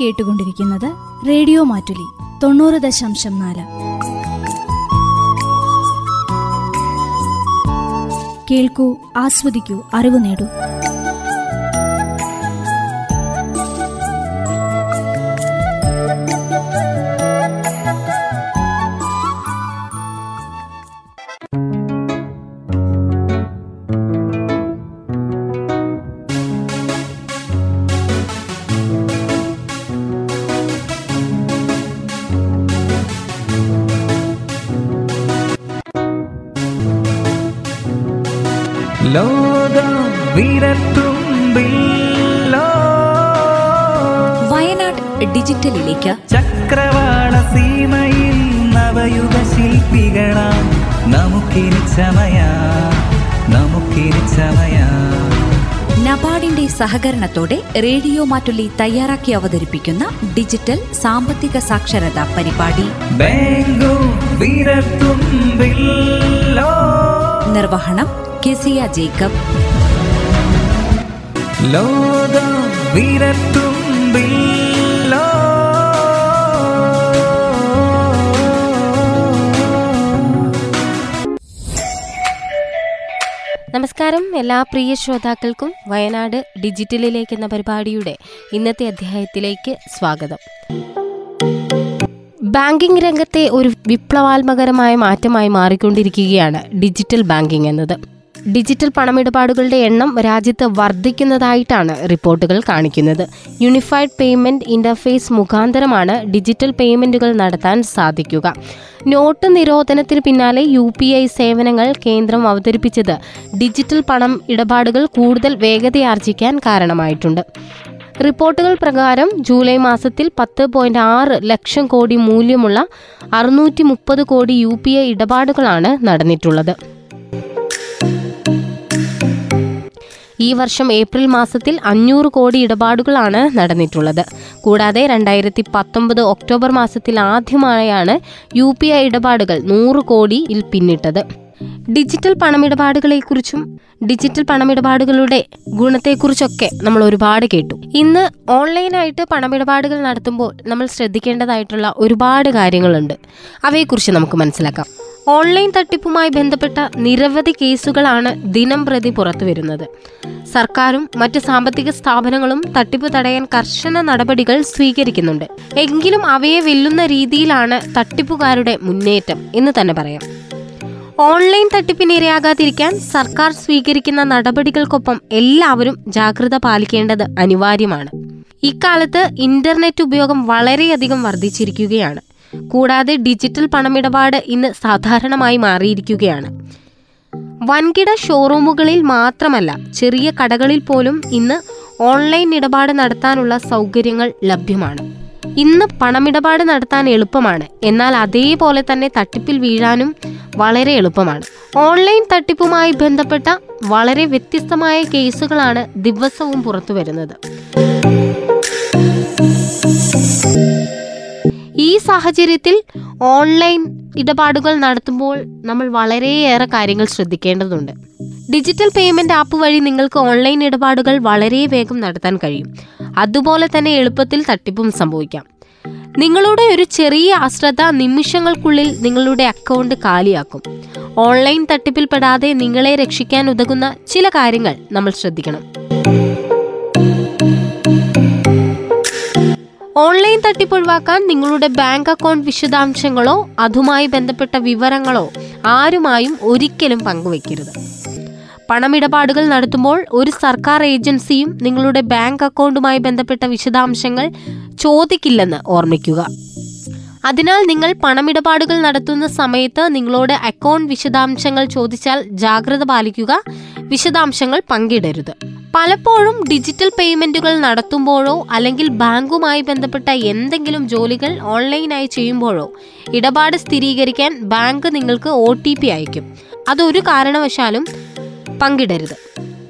കേട്ടുകൊണ്ടിരിക്കുന്നത് റേഡിയോ മാറ്റുലി തൊണ്ണൂറ് ദശാംശം നാല്. കേൾക്കൂ ആസ്വദിക്കൂ അറിവ് നേടൂ. ശില്പികളാം നമുക്കിനി ചമയാ. നമുക്കിനി ചമയാ. നബാർഡിന്റെ സഹകരണത്തോടെ റേഡിയോ മാറ്റുള്ളി തയ്യാറാക്കി അവതരിപ്പിക്കുന്ന ഡിജിറ്റൽ സാമ്പത്തിക സാക്ഷരതാ പരിപാടി. നിർവഹണം കെസിയ ജേക്കബ്. ലോകം വിരത്തുമ്പിൽ എല്ലാ പ്രിയ ശ്രോതാക്കൾക്കും വയനാട് ഡിജിറ്റലിലേക്ക് എന്ന പരിപാടിയുടെ ഇന്നത്തെ അധ്യായത്തിലേക്ക് സ്വാഗതം. ബാങ്കിംഗ് രംഗത്തെ ഒരു വിപ്ലവാത്മകരമായ മാറ്റമായി മാറിക്കൊണ്ടിരിക്കുകയാണ് ഡിജിറ്റൽ ബാങ്കിംഗ് എന്നത്. ഡിജിറ്റൽ പണമിടപാടുകളുടെ എണ്ണം രാജ്യത്ത് വർദ്ധിക്കുന്നതായിട്ടാണ് റിപ്പോർട്ടുകൾ കാണിക്കുന്നത്. യൂണിഫൈഡ് പേയ്മെന്റ് ഇന്റർഫേസ് മുഖാന്തരമാണ് ഡിജിറ്റൽ പേയ്മെന്റുകൾ നടത്താൻ സാധിക്കുക. നോട്ട് നിരോധനത്തിന് പിന്നാലെ യു പി ഐ സേവനങ്ങൾ കേന്ദ്രം അവതരിപ്പിച്ചത് ഡിജിറ്റൽ പണം ഇടപാടുകൾ കൂടുതൽ വേഗതയാർജിക്കാൻ കാരണമായിട്ടുണ്ട്. റിപ്പോർട്ടുകൾ പ്രകാരം ജൂലൈ മാസത്തിൽ പത്ത് പോയിന്റ് ആറ് ലക്ഷം കോടി മൂല്യമുള്ള അറുന്നൂറ്റി മുപ്പത് കോടി യു പി ഐ ഇടപാടുകളാണ് നടന്നിട്ടുള്ളത്. ഈ വർഷം ഏപ്രിൽ മാസത്തിൽ അഞ്ഞൂറ് കോടി ഇടപാടുകളാണ് നടന്നിട്ടുള്ളത്. കൂടാതെ രണ്ടായിരത്തി പത്തൊമ്പത് ഒക്ടോബർ മാസത്തിൽ ആദ്യമായാണ് യു പി ഐ ഇടപാടുകൾ നൂറ് കോടിയിൽ പിന്നിട്ടത്. ഡിജിറ്റൽ പണമിടപാടുകളെക്കുറിച്ചും ഡിജിറ്റൽ പണമിടപാടുകളുടെ ഗുണത്തെക്കുറിച്ചൊക്കെ നമ്മൾ ഒരുപാട് കേട്ടു. ഇന്ന് ഓൺലൈനായിട്ട് പണമിടപാടുകൾ നടത്തുമ്പോൾ നമ്മൾ ശ്രദ്ധിക്കേണ്ടതായിട്ടുള്ള ഒരുപാട് കാര്യങ്ങളുണ്ട്. അവയെക്കുറിച്ച് നമുക്ക് മനസ്സിലാക്കാം. ഓൺലൈൻ തട്ടിപ്പുമായി ബന്ധപ്പെട്ട നിരവധി കേസുകളാണ് ദിനം പ്രതി പുറത്തു വരുന്നത്. സർക്കാരും മറ്റ് സാമ്പത്തിക സ്ഥാപനങ്ങളും തട്ടിപ്പ് തടയാൻ കർശന നടപടികൾ സ്വീകരിക്കുന്നുണ്ട്. എങ്കിലും അവയെ വെല്ലുന്ന രീതിയിലാണ് തട്ടിപ്പുകാരുടെ മുന്നേറ്റം എന്ന് തന്നെ പറയാം. ഓൺലൈൻ തട്ടിപ്പിനിരയാകാതിരിക്കാൻ സർക്കാർ സ്വീകരിക്കുന്ന നടപടികൾക്കൊപ്പം എല്ലാവരും ജാഗ്രത പാലിക്കേണ്ടത് അനിവാര്യമാണ്. ഇക്കാലത്ത് ഇന്റർനെറ്റ് ഉപയോഗം വളരെയധികം വർദ്ധിച്ചിരിക്കുകയാണ്. കൂടാതെ ഡിജിറ്റൽ പണമിടപാട് ഇന്ന് സാധാരണമായി മാറിയിരിക്കുകയാണ്. വൻകിട ഷോറൂമുകളിൽ മാത്രമല്ല ചെറിയ കടകളിൽ പോലും ഇന്ന് ഓൺലൈൻ ഇടപാട് നടത്താനുള്ള സൗകര്യങ്ങൾ ലഭ്യമാണ്. ഇന്ന് പണമിടപാട് നടത്താൻ എളുപ്പമാണ്. എന്നാൽ അതേപോലെ തന്നെ തട്ടിപ്പിൽ വീഴാനും വളരെ എളുപ്പമാണ്. ഓൺലൈൻ തട്ടിപ്പുമായി ബന്ധപ്പെട്ട വളരെ വ്യത്യസ്തമായ കേസുകളാണ് ദിവസവും പുറത്തു വരുന്നത്. ഈ സാഹചര്യത്തിൽ ഓൺലൈൻ ഇടപാടുകൾ നടത്തുമ്പോൾ നമ്മൾ വളരെയേറെ കാര്യങ്ങൾ ശ്രദ്ധിക്കേണ്ടതുണ്ട്. ഡിജിറ്റൽ പേയ്മെന്റ് ആപ്പ് വഴി നിങ്ങൾക്ക് ഓൺലൈൻ ഇടപാടുകൾ വളരെ വേഗം നടത്താൻ കഴിയും. അതുപോലെ തന്നെ എളുപ്പത്തിൽ തട്ടിപ്പും സംഭവിക്കാം. നിങ്ങളുടെ ഒരു ചെറിയ അശ്രദ്ധ നിമിഷങ്ങൾക്കുള്ളിൽ നിങ്ങളുടെ അക്കൗണ്ട് കാലിയാക്കും. ഓൺലൈൻ തട്ടിപ്പിൽ പെടാതെ നിങ്ങളെ രക്ഷിക്കാൻ ഉതകുന്ന ചില കാര്യങ്ങൾ നമ്മൾ ശ്രദ്ധിക്കണം. ഓൺലൈൻ തട്ടിപ്പ് ഒഴിവാക്കാൻ നിങ്ങളുടെ ബാങ്ക് അക്കൗണ്ട് വിശദാംശങ്ങളോ അതുമായി ബന്ധപ്പെട്ട വിവരങ്ങളോ ആരുമായും ഒരിക്കലും പങ്കുവെക്കരുത്. പണമിടപാടുകൾ നടത്തുമ്പോൾ ഒരു സർക്കാർ ഏജൻസിയും നിങ്ങളുടെ ബാങ്ക് അക്കൗണ്ടുമായി ബന്ധപ്പെട്ട വിശദാംശങ്ങൾ ചോദിക്കില്ലെന്ന് ഓർമ്മിക്കുക. അതിനാൽ നിങ്ങൾ പണമിടപാടുകൾ നടത്തുന്ന സമയത്ത് നിങ്ങളോട് അക്കൗണ്ട് വിശദാംശങ്ങൾ ചോദിച്ചാൽ ജാഗ്രത പാലിക്കുക വിശദാംശങ്ങൾ പങ്കിടരുത്. പലപ്പോഴും ഡിജിറ്റൽ പേയ്മെന്റുകൾ നടത്തുമ്പോഴോ അല്ലെങ്കിൽ ബാങ്കുമായി ബന്ധപ്പെട്ട എന്തെങ്കിലും ജോലികൾ ഓൺലൈനായി ചെയ്യുമ്പോഴോ ഇടപാട് സ്ഥിരീകരിക്കാൻ ബാങ്ക് നിങ്ങൾക്ക് ഒ അയക്കും. അതൊരു കാരണവശാലും പങ്കിടരുത്.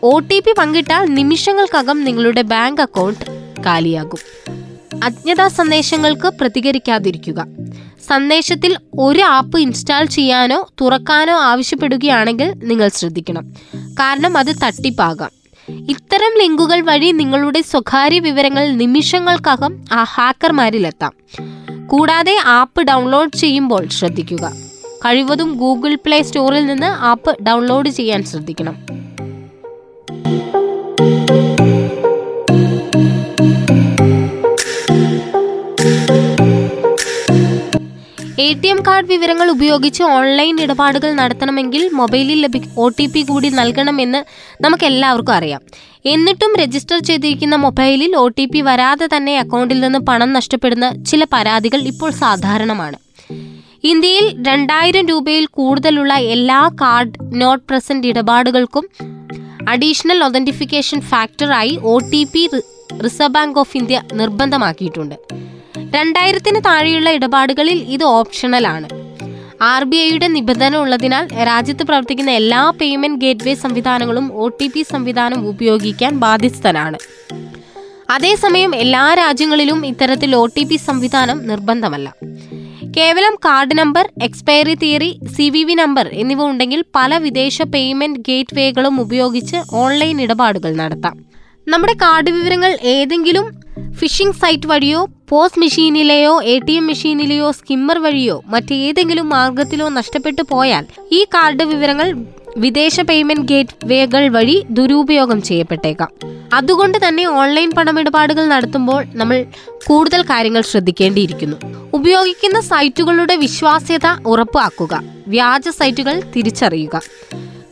ഒ ടി പി പങ്കിട്ടാൽ നിമിഷങ്ങൾക്കകം നിങ്ങളുടെ ബാങ്ക് അക്കൗണ്ട് കാലിയാകും. അജ്ഞതാ സന്ദേശങ്ങൾക്ക് പ്രതികരിക്കാതിരിക്കുക. സന്ദേശത്തിൽ ഒരു ആപ്പ് ഇൻസ്റ്റാൾ ചെയ്യാനോ തുറക്കാനോ ആവശ്യപ്പെടുകയാണെങ്കിൽ നിങ്ങൾ ശ്രദ്ധിക്കണം. കാരണം അത് തട്ടിപ്പാകാം. ഇത്തരം ലിങ്കുകൾ വഴി നിങ്ങളുടെ സ്വകാര്യ വിവരങ്ങൾ നിമിഷങ്ങൾക്കകം ആ ഹാക്കർമാരിലെത്താം. കൂടാതെ ആപ്പ് ഡൗൺലോഡ് ചെയ്യുമ്പോൾ ശ്രദ്ധിക്കുക. കഴിവതും ഗൂഗിൾ പ്ലേ സ്റ്റോറിൽ നിന്ന് ആപ്പ് ഡൗൺലോഡ് ചെയ്യാൻ ശ്രദ്ധിക്കണം. എ ടി എം കാർഡ് വിവരങ്ങൾ ഉപയോഗിച്ച് ഓൺലൈൻ ഇടപാടുകൾ നടത്തണമെങ്കിൽ മൊബൈലിൽ ലഭി ഒ ടി പി കൂടി നൽകണമെന്ന് നമുക്ക് എല്ലാവർക്കും അറിയാം. എന്നിട്ടും രജിസ്റ്റർ ചെയ്തിരിക്കുന്ന മൊബൈലിൽ ഒ ടി പി വരാതെ തന്നെ അക്കൗണ്ടിൽ നിന്ന് പണം നഷ്ടപ്പെടുന്ന ചില പരാതികൾ ഇപ്പോൾ സാധാരണമാണ്. ഇന്ത്യയിൽ രണ്ടായിരം രൂപയിൽ കൂടുതലുള്ള എല്ലാ കാർഡ് നോട്ട് പ്രസന്റ് ഇടപാടുകൾക്കും additional authentication ഫാക്ടറായി O T P reserve bank of India നിർബന്ധമാക്കിയിട്ടുണ്ട്. രണ്ടായിരത്തിന് താഴെയുള്ള ഇടപാടുകളിൽ ഇത് ഓപ്ഷണലാണ്. ആർ ബി ഐയുടെ നിബന്ധന ഉള്ളതിനാൽ രാജ്യത്ത് പ്രവർത്തിക്കുന്ന എല്ലാ പേയ്മെന്റ് ഗേറ്റ്വേ സംവിധാനങ്ങളും ഒ ടി പി സംവിധാനം ഉപയോഗിക്കാൻ ബാധ്യസ്ഥനാണ്. അതേസമയം എല്ലാ രാജ്യങ്ങളിലും ഇത്തരത്തിൽ ഒ ടി പി സംവിധാനം നിർബന്ധമല്ല. കേവലം കാർഡ് നമ്പർ എക്സ്പയറി തിയറി സി വി വി നമ്പർ എന്നിവ ഉണ്ടെങ്കിൽ പല വിദേശ പേയ്മെന്റ് ഗേറ്റ്വേകളും ഉപയോഗിച്ച് ഓൺലൈൻ ഇടപാടുകൾ നടത്താം. നമ്മുടെ കാർഡ് വിവരങ്ങൾ ഏതെങ്കിലും ഫിഷിംഗ് സൈറ്റ് വഴിയോ പോസ്റ്റ് മെഷീനിലെയോ എ ടി എം മെഷീനിലെയോ സ്കിമ്മർ വഴിയോ മറ്റേതെങ്കിലും മാർഗത്തിലോ നഷ്ടപ്പെട്ടു പോയാൽ ഈ കാർഡ് വിവരങ്ങൾ വിദേശ പേയ്മെന്റ് ഗേറ്റ് വേകൾ വഴി ദുരുപയോഗം ചെയ്യപ്പെട്ടേക്കാം. അതുകൊണ്ട് തന്നെ ഓൺലൈൻ പണമിടപാടുകൾ നടത്തുമ്പോൾ നമ്മൾ കൂടുതൽ കാര്യങ്ങൾ ശ്രദ്ധിക്കേണ്ടിയിരിക്കുന്നു. ഉപയോഗിക്കുന്ന സൈറ്റുകളുടെ വിശ്വാസ്യത ഉറപ്പാക്കുക. വ്യാജ സൈറ്റുകൾ തിരിച്ചറിയുക.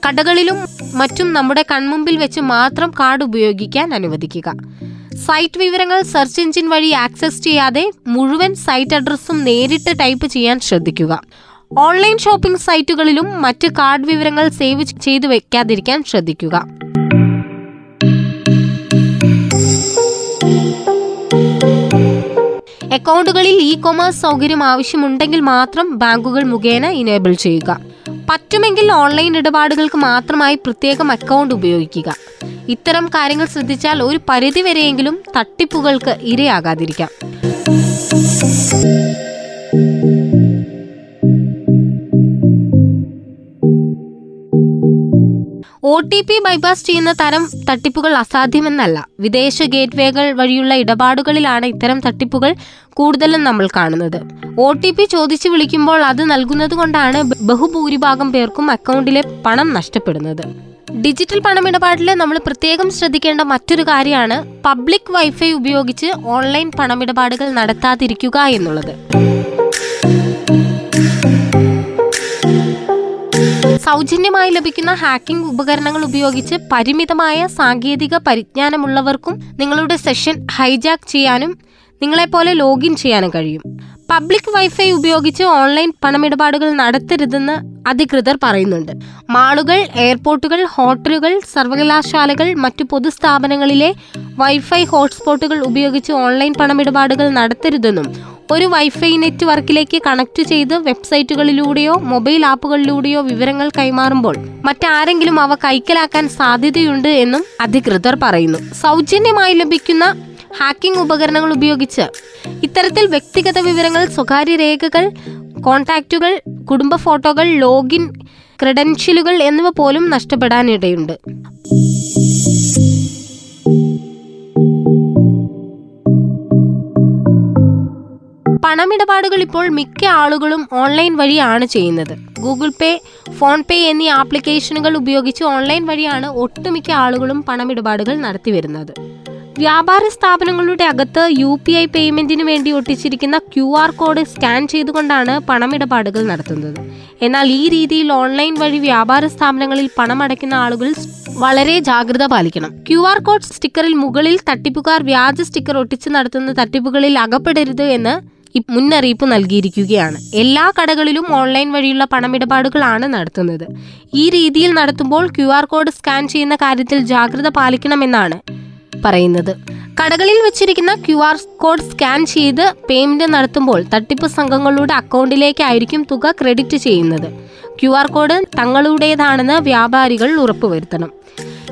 കടകളിലും മറ്റും നമ്മുടെ കൺമുമ്പിൽ വെച്ച് മാത്രം കാർഡ് ഉപയോഗിക്കാൻ അനുവദിക്കുക. സൈറ്റ് വിവരങ്ങൾ സെർച്ച് എഞ്ചിൻ വഴി ആക്സസ് ചെയ്യാതെ മുഴുവൻ സൈറ്റ് അഡ്രസ്സും നേരിട്ട് ടൈപ്പ് ചെയ്യാൻ ശ്രദ്ധിക്കുക. ഓൺലൈൻ ഷോപ്പിംഗ് സൈറ്റുകളിലും മറ്റ് കാർഡ് വിവരങ്ങൾ സേവ് ചെയ്തു വെക്കാതിരിക്കാൻ ശ്രദ്ധിക്കുക. അക്കൗണ്ടുകളിൽ ഇ കൊമേഴ്സ് സൗകര്യം ആവശ്യമുണ്ടെങ്കിൽ മാത്രം ബാങ്കുകൾ മുഖേന ഇനേബിൾ ചെയ്യുക. പറ്റുമെങ്കിൽ ഓൺലൈൻ ഇടപാടുകൾക്ക് മാത്രമായി പ്രത്യേകം അക്കൗണ്ട് ഉപയോഗിക്കുക. ഇത്തരം കാര്യങ്ങൾ ശ്രദ്ധിച്ചാൽ ഒരു പരിധിവരെയെങ്കിലും തട്ടിപ്പുകൾക്ക് ഇരയാകാതിരിക്കാം. ഒ ടി പി ബൈപാസ് ചെയ്യുന്ന തരം തട്ടിപ്പുകൾ അസാധ്യമെന്നല്ല. വിദേശ ഗേറ്റ്വേകൾ വഴിയുള്ള ഇടപാടുകളിലാണ് ഇത്തരം തട്ടിപ്പുകൾ കൂടുതലും നമ്മൾ കാണുന്നത്. ഒ ടി പി ചോദിച്ചു വിളിക്കുമ്പോൾ അത് നൽകുന്നത് കൊണ്ടാണ് ബഹുഭൂരിഭാഗം പേർക്കും അക്കൗണ്ടിലെ പണം നഷ്ടപ്പെടുന്നത്. ഡിജിറ്റൽ പണമിടപാടിൽ നമ്മൾ പ്രത്യേകം ശ്രദ്ധിക്കേണ്ട മറ്റൊരു കാര്യമാണ് പബ്ലിക് വൈഫൈ ഉപയോഗിച്ച് ഓൺലൈൻ പണമിടപാടുകൾ നടത്താതിരിക്കുക എന്നുള്ളത്. സൗജന്യമായി ലഭിക്കുന്ന ഹാക്കിംഗ് ഉപകരണങ്ങൾ ഉപയോഗിച്ച് പരിമിതമായ സാങ്കേതിക പരിജ്ഞാനമുള്ളവർക്കും നിങ്ങളുടെ സെഷൻ ഹൈജാക്ക് ചെയ്യാനും നിങ്ങളെപ്പോലെ ലോഗിൻ ചെയ്യാനും കഴിയും. പബ്ലിക് വൈഫൈ ഉപയോഗിച്ച് ഓൺലൈൻ പണമിടപാടുകൾ നടത്തരുതെന്ന് അധികൃതർ പറയുന്നുണ്ട്. മാളുകൾ എയർപോർട്ടുകൾ ഹോട്ടലുകൾ സർവകലാശാലകൾ മറ്റു പൊതുസ്ഥാപനങ്ങളിലെ വൈഫൈ ഹോട്ട്സ്പോട്ടുകൾ ഉപയോഗിച്ച് ഓൺലൈൻ പണമിടപാടുകൾ നടത്തരുതെന്നും ഒരു വൈഫൈ നെറ്റ്വർക്കിലേക്ക് കണക്ട് ചെയ്ത് വെബ്സൈറ്റുകളിലൂടെയോ മൊബൈൽ ആപ്പുകളിലൂടെയോ വിവരങ്ങൾ കൈമാറുമ്പോൾ മറ്റാരെങ്കിലും അവ കൈക്കലാക്കാൻ സാധ്യതയുണ്ട് എന്നും അധികൃതർ പറയുന്നു. സൗജന്യമായി ലഭിക്കുന്ന ഹാക്കിംഗ് ഉപകരണങ്ങൾ ഉപയോഗിച്ച് ഇത്തരത്തിൽ വ്യക്തിഗത വിവരങ്ങൾ സ്വകാര്യ രേഖകൾ കോൺടാക്റ്റുകൾ കുടുംബ ഫോട്ടോകൾ ലോഗിൻ ക്രെഡൻഷ്യലുകൾ എന്നിവ പോലും നഷ്ടപ്പെടാനിടയുണ്ട്. പണമിടപാടുകൾ ഇപ്പോൾ മിക്ക ആളുകളും ഓൺലൈൻ വഴിയാണ് ചെയ്യുന്നത്. ഗൂഗിൾ പേ ഫോൺ പേ എന്നീ ആപ്ലിക്കേഷനുകൾ ഉപയോഗിച്ച് ഓൺലൈൻ വഴിയാണ് ഒട്ടുമിക്ക ആളുകളും പണമിടപാടുകൾ നടത്തിവരുന്നത്. വ്യാപാര സ്ഥാപനങ്ങളുടെ അകത്ത് യു പി ഐ പേയ്മെന്റിന് വേണ്ടി ഒട്ടിച്ചിരിക്കുന്ന ക്യു ആർ കോഡ് സ്കാൻ ചെയ്തുകൊണ്ടാണ് പണമിടപാടുകൾ നടത്തുന്നത്. എന്നാൽ ഈ രീതിയിൽ ഓൺലൈൻ വഴി വ്യാപാര സ്ഥാപനങ്ങളിൽ പണം അടയ്ക്കുന്ന ആളുകൾ വളരെ ജാഗ്രത പാലിക്കണം. ക്യു ആർ കോഡ് സ്റ്റിക്കറിൽ മുകളിൽ തട്ടിപ്പുകാർ വ്യാജ സ്റ്റിക്കർ ഒട്ടിച്ച് നടത്തുന്ന തട്ടിപ്പുകളിൽ അകപ്പെടരുത് എന്ന് മുന്നറിയിപ്പ് നൽകിയിരിക്കുകയാണ്. എല്ലാ കടകളിലും ഓൺലൈൻ വഴിയുള്ള പണമിടപാടുകളാണ് നടത്തുന്നത്. ഈ രീതിയിൽ നടത്തുമ്പോൾ ക്യു കോഡ് സ്കാൻ ചെയ്യുന്ന കാര്യത്തിൽ ജാഗ്രത പാലിക്കണമെന്നാണ് പറയുന്നത്. കടകളിൽ വെച്ചിരിക്കുന്ന ക്യു ആർ കോഡ് സ്കാൻ ചെയ്ത് പേയ്മെന്റ് നടത്തുമ്പോൾ തട്ടിപ്പ് സംഘങ്ങളുടെ അക്കൗണ്ടിലേക്കായിരിക്കും തുക ക്രെഡിറ്റ് ചെയ്യുന്നത്. ക്യു ആർ കോഡ് തങ്ങളുടേതാണെന്ന് വ്യാപാരികൾ ഉറപ്പുവരുത്തണം.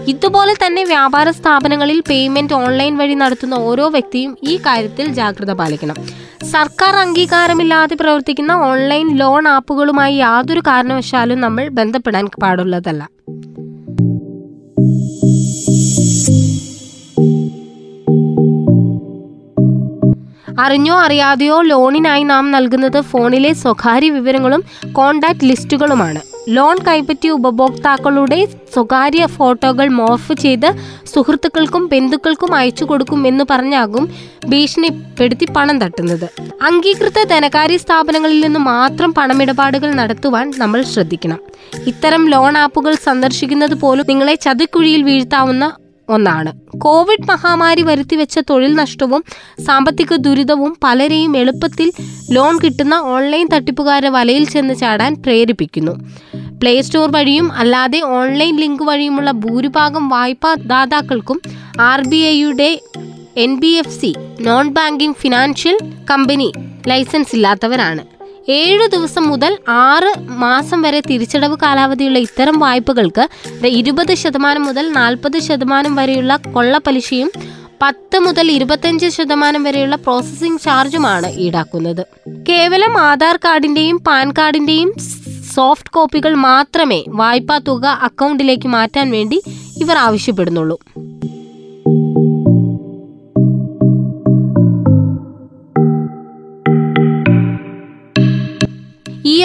ഇതുപോലെ തന്നെ വ്യാപാര സ്ഥാപനങ്ങളിൽ പേയ്മെന്റ് ഓൺലൈൻ വഴി നടത്തുന്ന ഓരോ വ്യക്തിയും ഈ കാര്യത്തിൽ ജാഗ്രത പാലിക്കണം. സർക്കാർ അംഗീകാരമില്ലാതെ പ്രവർത്തിക്കുന്ന ഓൺലൈൻ ലോൺ ആപ്പുകളുമായി യാതൊരു കാരണവശാലും നമ്മൾ ബന്ധപ്പെടാൻ പാടുള്ളതല്ല. അറിഞ്ഞോ അറിയാതെയോ ലോണിനായി നാം നൽകുന്നത് ഫോണിലെ സ്വകാര്യ വിവരങ്ങളും കോൺടാക്റ്റ് ലിസ്റ്റുകളുമാണ്. ലോൺ കൈപ്പറ്റിയ ഉപഭോക്താക്കളുടെ സ്വകാര്യ ഫോട്ടോകൾ മോഫ് ചെയ്ത് സുഹൃത്തുക്കൾക്കും ബന്ധുക്കൾക്കും അയച്ചു കൊടുക്കും എന്ന് പറഞ്ഞാകും ഭീഷണിപ്പെടുത്തി പണം തട്ടുന്നത്. അംഗീകൃത ധനകാര്യ സ്ഥാപനങ്ങളിൽ നിന്ന് മാത്രം പണമിടപാടുകൾ നടത്തുവാൻ നമ്മൾ ശ്രദ്ധിക്കണം. ഇത്തരം ലോൺ ആപ്പുകൾ സന്ദർശിക്കുന്നത് പോലും നിങ്ങളെ ചതിക്കുഴിയിൽ വീഴ്ത്താവുന്ന ഒന്നാണ്. കോവിഡ് മഹാമാരി വരുത്തിവെച്ച തൊഴിൽ നഷ്ടവും സാമ്പത്തിക ദുരിതവും പലരെയും എളുപ്പത്തിൽ ലോൺ കിട്ടുന്ന ഓൺലൈൻ തട്ടിപ്പുകാരെ വലയിൽ ചെന്ന് ചാടാൻ പ്രേരിപ്പിക്കുന്നു. പ്ലേ സ്റ്റോർ വഴിയും അല്ലാതെ ഓൺലൈൻ ലിങ്ക് വഴിയുമുള്ള ഭൂരിഭാഗം വായ്പാ ദാതാക്കൾക്കും ആർ ബി ഐയുടെ N B F C non banking financial company licence ഇല്ലാത്തവരാണ്. ഏഴു ദിവസം മുതൽ ആറ് മാസം വരെ തിരിച്ചടവ് കാലാവധിയുള്ള ഇത്തരം വായ്പകൾക്ക് ഇരുപത് ശതമാനം മുതൽ നാൽപ്പത് ശതമാനം വരെയുള്ള കൊള്ളപ്പലിശയും പത്ത് മുതൽ ഇരുപത്തഞ്ച് ശതമാനം വരെയുള്ള പ്രോസസ്സിംഗ് ചാർജുമാണ് ഈടാക്കുന്നത്. കേവലം ആധാർ കാർഡിന്റെയും പാൻ കാർഡിന്റെയും സോഫ്റ്റ് കോപ്പികൾ മാത്രമേ വായ്പാ തുക അക്കൗണ്ടിലേക്ക് മാറ്റാൻ വേണ്ടി ഇവർ ആവശ്യപ്പെടുന്നുള്ളൂ.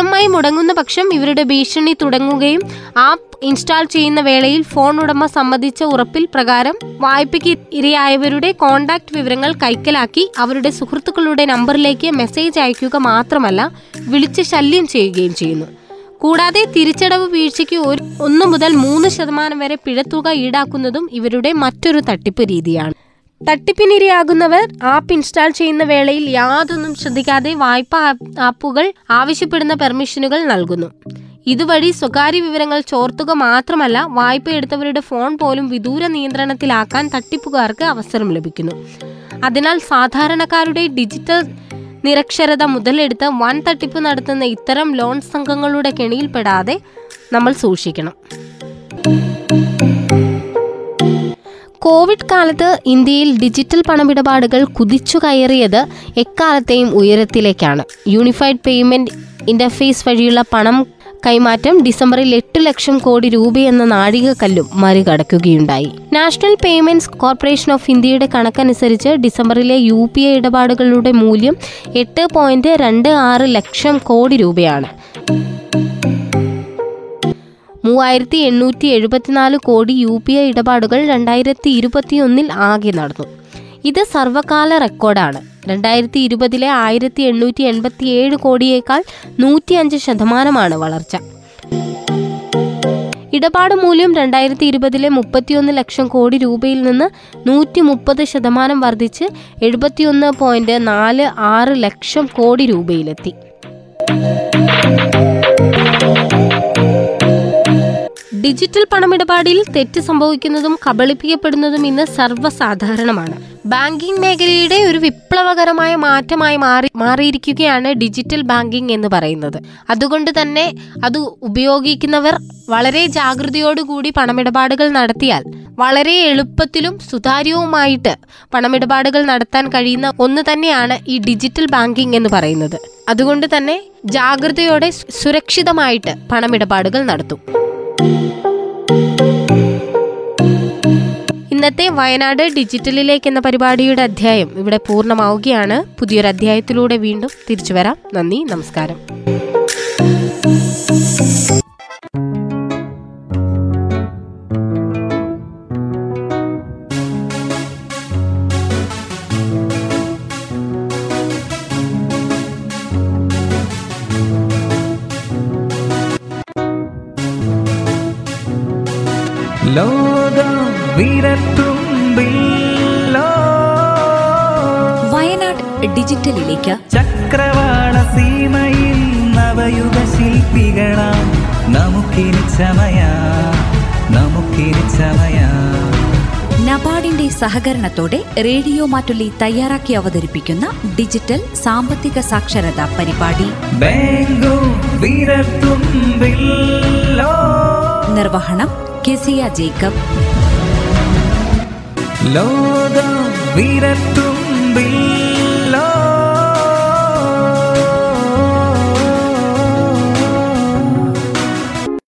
എം ഐ മുടങ്ങുന്ന പക്ഷം ഇവരുടെ ഭീഷണി തുടങ്ങുകയും ആപ്പ് ഇൻസ്റ്റാൾ ചെയ്യുന്ന വേളയിൽ ഫോൺ ഉടമ സംബന്ധിച്ച ഉറപ്പിൽ പ്രകാരം വായ്പയ്ക്ക് ഇരയായവരുടെ കോണ്ടാക്ട് വിവരങ്ങൾ കൈക്കലാക്കി അവരുടെ സുഹൃത്തുക്കളുടെ നമ്പറിലേക്ക് മെസ്സേജ് അയക്കുക മാത്രമല്ല വിളിച്ച് ശല്യം ചെയ്യുകയും ചെയ്യുന്നു. കൂടാതെ തിരിച്ചടവ് വീഴ്ചയ്ക്ക് ഒരു ഒന്ന് മുതൽ മൂന്ന് ശതമാനം വരെ പിഴത്തുക ഈടാക്കുന്നതും ഇവരുടെ മറ്റൊരു തട്ടിപ്പ് രീതിയാണ്. തട്ടിപ്പിനിരയാകുന്നവർ ആപ്പ് ഇൻസ്റ്റാൾ ചെയ്യുന്ന വേളയിൽ യാതൊന്നും ശ്രദ്ധിക്കാതെ വായ്പ ആപ്പുകൾ ആവശ്യപ്പെടുന്ന പെർമിഷനുകൾ നൽകുന്നു. ഇതുവഴി സ്വകാര്യ വിവരങ്ങൾ ചോർത്തുക മാത്രമല്ല വായ്പ എടുത്തവരുടെ ഫോൺ പോലും വിദൂര നിയന്ത്രണത്തിലാക്കാൻ തട്ടിപ്പുകാർക്ക് അവസരം ലഭിക്കുന്നു. അതിനാൽ സാധാരണക്കാരുടെ ഡിജിറ്റൽ നിരക്ഷരത മുതലെടുത്ത് വൻ തട്ടിപ്പ് നടത്തുന്ന ഇത്തരം ലോൺ സംഘങ്ങളുടെ കെണിയിൽപ്പെടാതെ നമ്മൾ സൂക്ഷിക്കണം. കോവിഡ് കാലത്ത് ഇന്ത്യയിൽ ഡിജിറ്റൽ പണമിടപാടുകൾ കുതിച്ചു കയറിയത് എക്കാലത്തെയും ഉയരത്തിലേക്കാണ്. യൂണിഫൈഡ് പേയ്മെന്റ് ഇന്റർഫേസ് വഴിയുള്ള പണം കൈമാറ്റം ഡിസംബറിൽ എട്ട് ലക്ഷം കോടി രൂപയെന്ന നാഴികക്കല്ലും മറികടക്കുകയുണ്ടായി. നാഷണൽ പേയ്മെന്റ്സ് കോർപ്പറേഷൻ ഓഫ് ഇന്ത്യയുടെ കണക്കനുസരിച്ച് ഡിസംബറിലെ യു പി ഐ ഇടപാടുകളുടെ മൂല്യം എട്ട് പോയിന്റ് രണ്ട് ആറ് ലക്ഷം കോടി രൂപയാണ്. മൂവായിരത്തി എണ്ണൂറ്റി എഴുപത്തിനാല് കോടി യു പി ഐ ഇടപാടുകൾ രണ്ടായിരത്തി ഇരുപത്തിയൊന്നിൽ ആകെ നടന്നു. ഇത് സർവകാല റെക്കോർഡാണ്. രണ്ടായിരത്തി ഇരുപതിലെ ആയിരത്തി എണ്ണൂറ്റി എൺപത്തി ഏഴ് കോടിയേക്കാൾ നൂറ്റിയഞ്ച് ശതമാനമാണ് വളർച്ച. ഇടപാട് മൂല്യം രണ്ടായിരത്തി ഇരുപതിലെ മുപ്പത്തിയൊന്ന് ലക്ഷം കോടി രൂപയിൽ നിന്ന് നൂറ്റി മുപ്പത് ശതമാനം വർദ്ധിച്ച് എഴുപത്തിയൊന്ന് പോയിന്റ് നാല് ആറ് ലക്ഷം കോടി രൂപയിലെത്തി. ഡിജിറ്റൽ പണമിടപാടിൽ തെറ്റ് സംഭവിക്കുന്നതും കബളിപ്പിക്കപ്പെടുന്നതും ഇന്ന് സർവസാധാരണമാണ്. ബാങ്കിംഗ് മേഖലയുടെ ഒരു വിപ്ലവകരമായ മാറ്റമായി മാറി മാറിയിരിക്കുകയാണ് ഡിജിറ്റൽ ബാങ്കിംഗ് എന്ന് പറയുന്നത്. അതുകൊണ്ട് തന്നെ അത് ഉപയോഗിക്കുന്നവർ വളരെ ജാഗ്രതയോടുകൂടി പണമിടപാടുകൾ നടത്തിയാൽ വളരെ എളുപ്പത്തിലും സുതാര്യവുമായിട്ട് പണമിടപാടുകൾ നടത്താൻ കഴിയുന്ന ഒന്ന് തന്നെയാണ് ഈ ഡിജിറ്റൽ ബാങ്കിംഗ് എന്ന് പറയുന്നത്. അതുകൊണ്ട് തന്നെ ജാഗ്രതയോടെ സുരക്ഷിതമായിട്ട് പണമിടപാടുകൾ നടത്തും. ഇന്നത്തെ വയനാട് ഡിജിറ്റലിലേക്ക് എന്ന പരിപാടിയുടെ അധ്യായം ഇവിടെ പൂർണമാവുകയാണ്. പുതിയൊരു അധ്യായത്തിലൂടെ വീണ്ടും തിരിച്ചു വരാം. നന്ദി നമസ്കാരം. ലോകം വിരത്തുമ്പിൽ ലോ വയനാട് ഡിജിറ്റലിലേക്ക്. ചക്രവാള സീമയിൽ നവയുഗ ശില്പികളാം. നമുക്കിനി ചമയ. നമുക്കിനി ചമയ. നബാർഡിന്റെ സഹകരണത്തോടെ റേഡിയോ മാറ്റുള്ളി തയ്യാറാക്കി അവതരിപ്പിക്കുന്ന ഡിജിറ്റൽ സാമ്പത്തിക സാക്ഷരതാ പരിപാടി. ബാങ്കോ വിരത്തുമ്പിൽ ലോ നിർവഹണം കെസിയ ജേക്കബ്. ലോകം വിരത്തുമ്പിൽ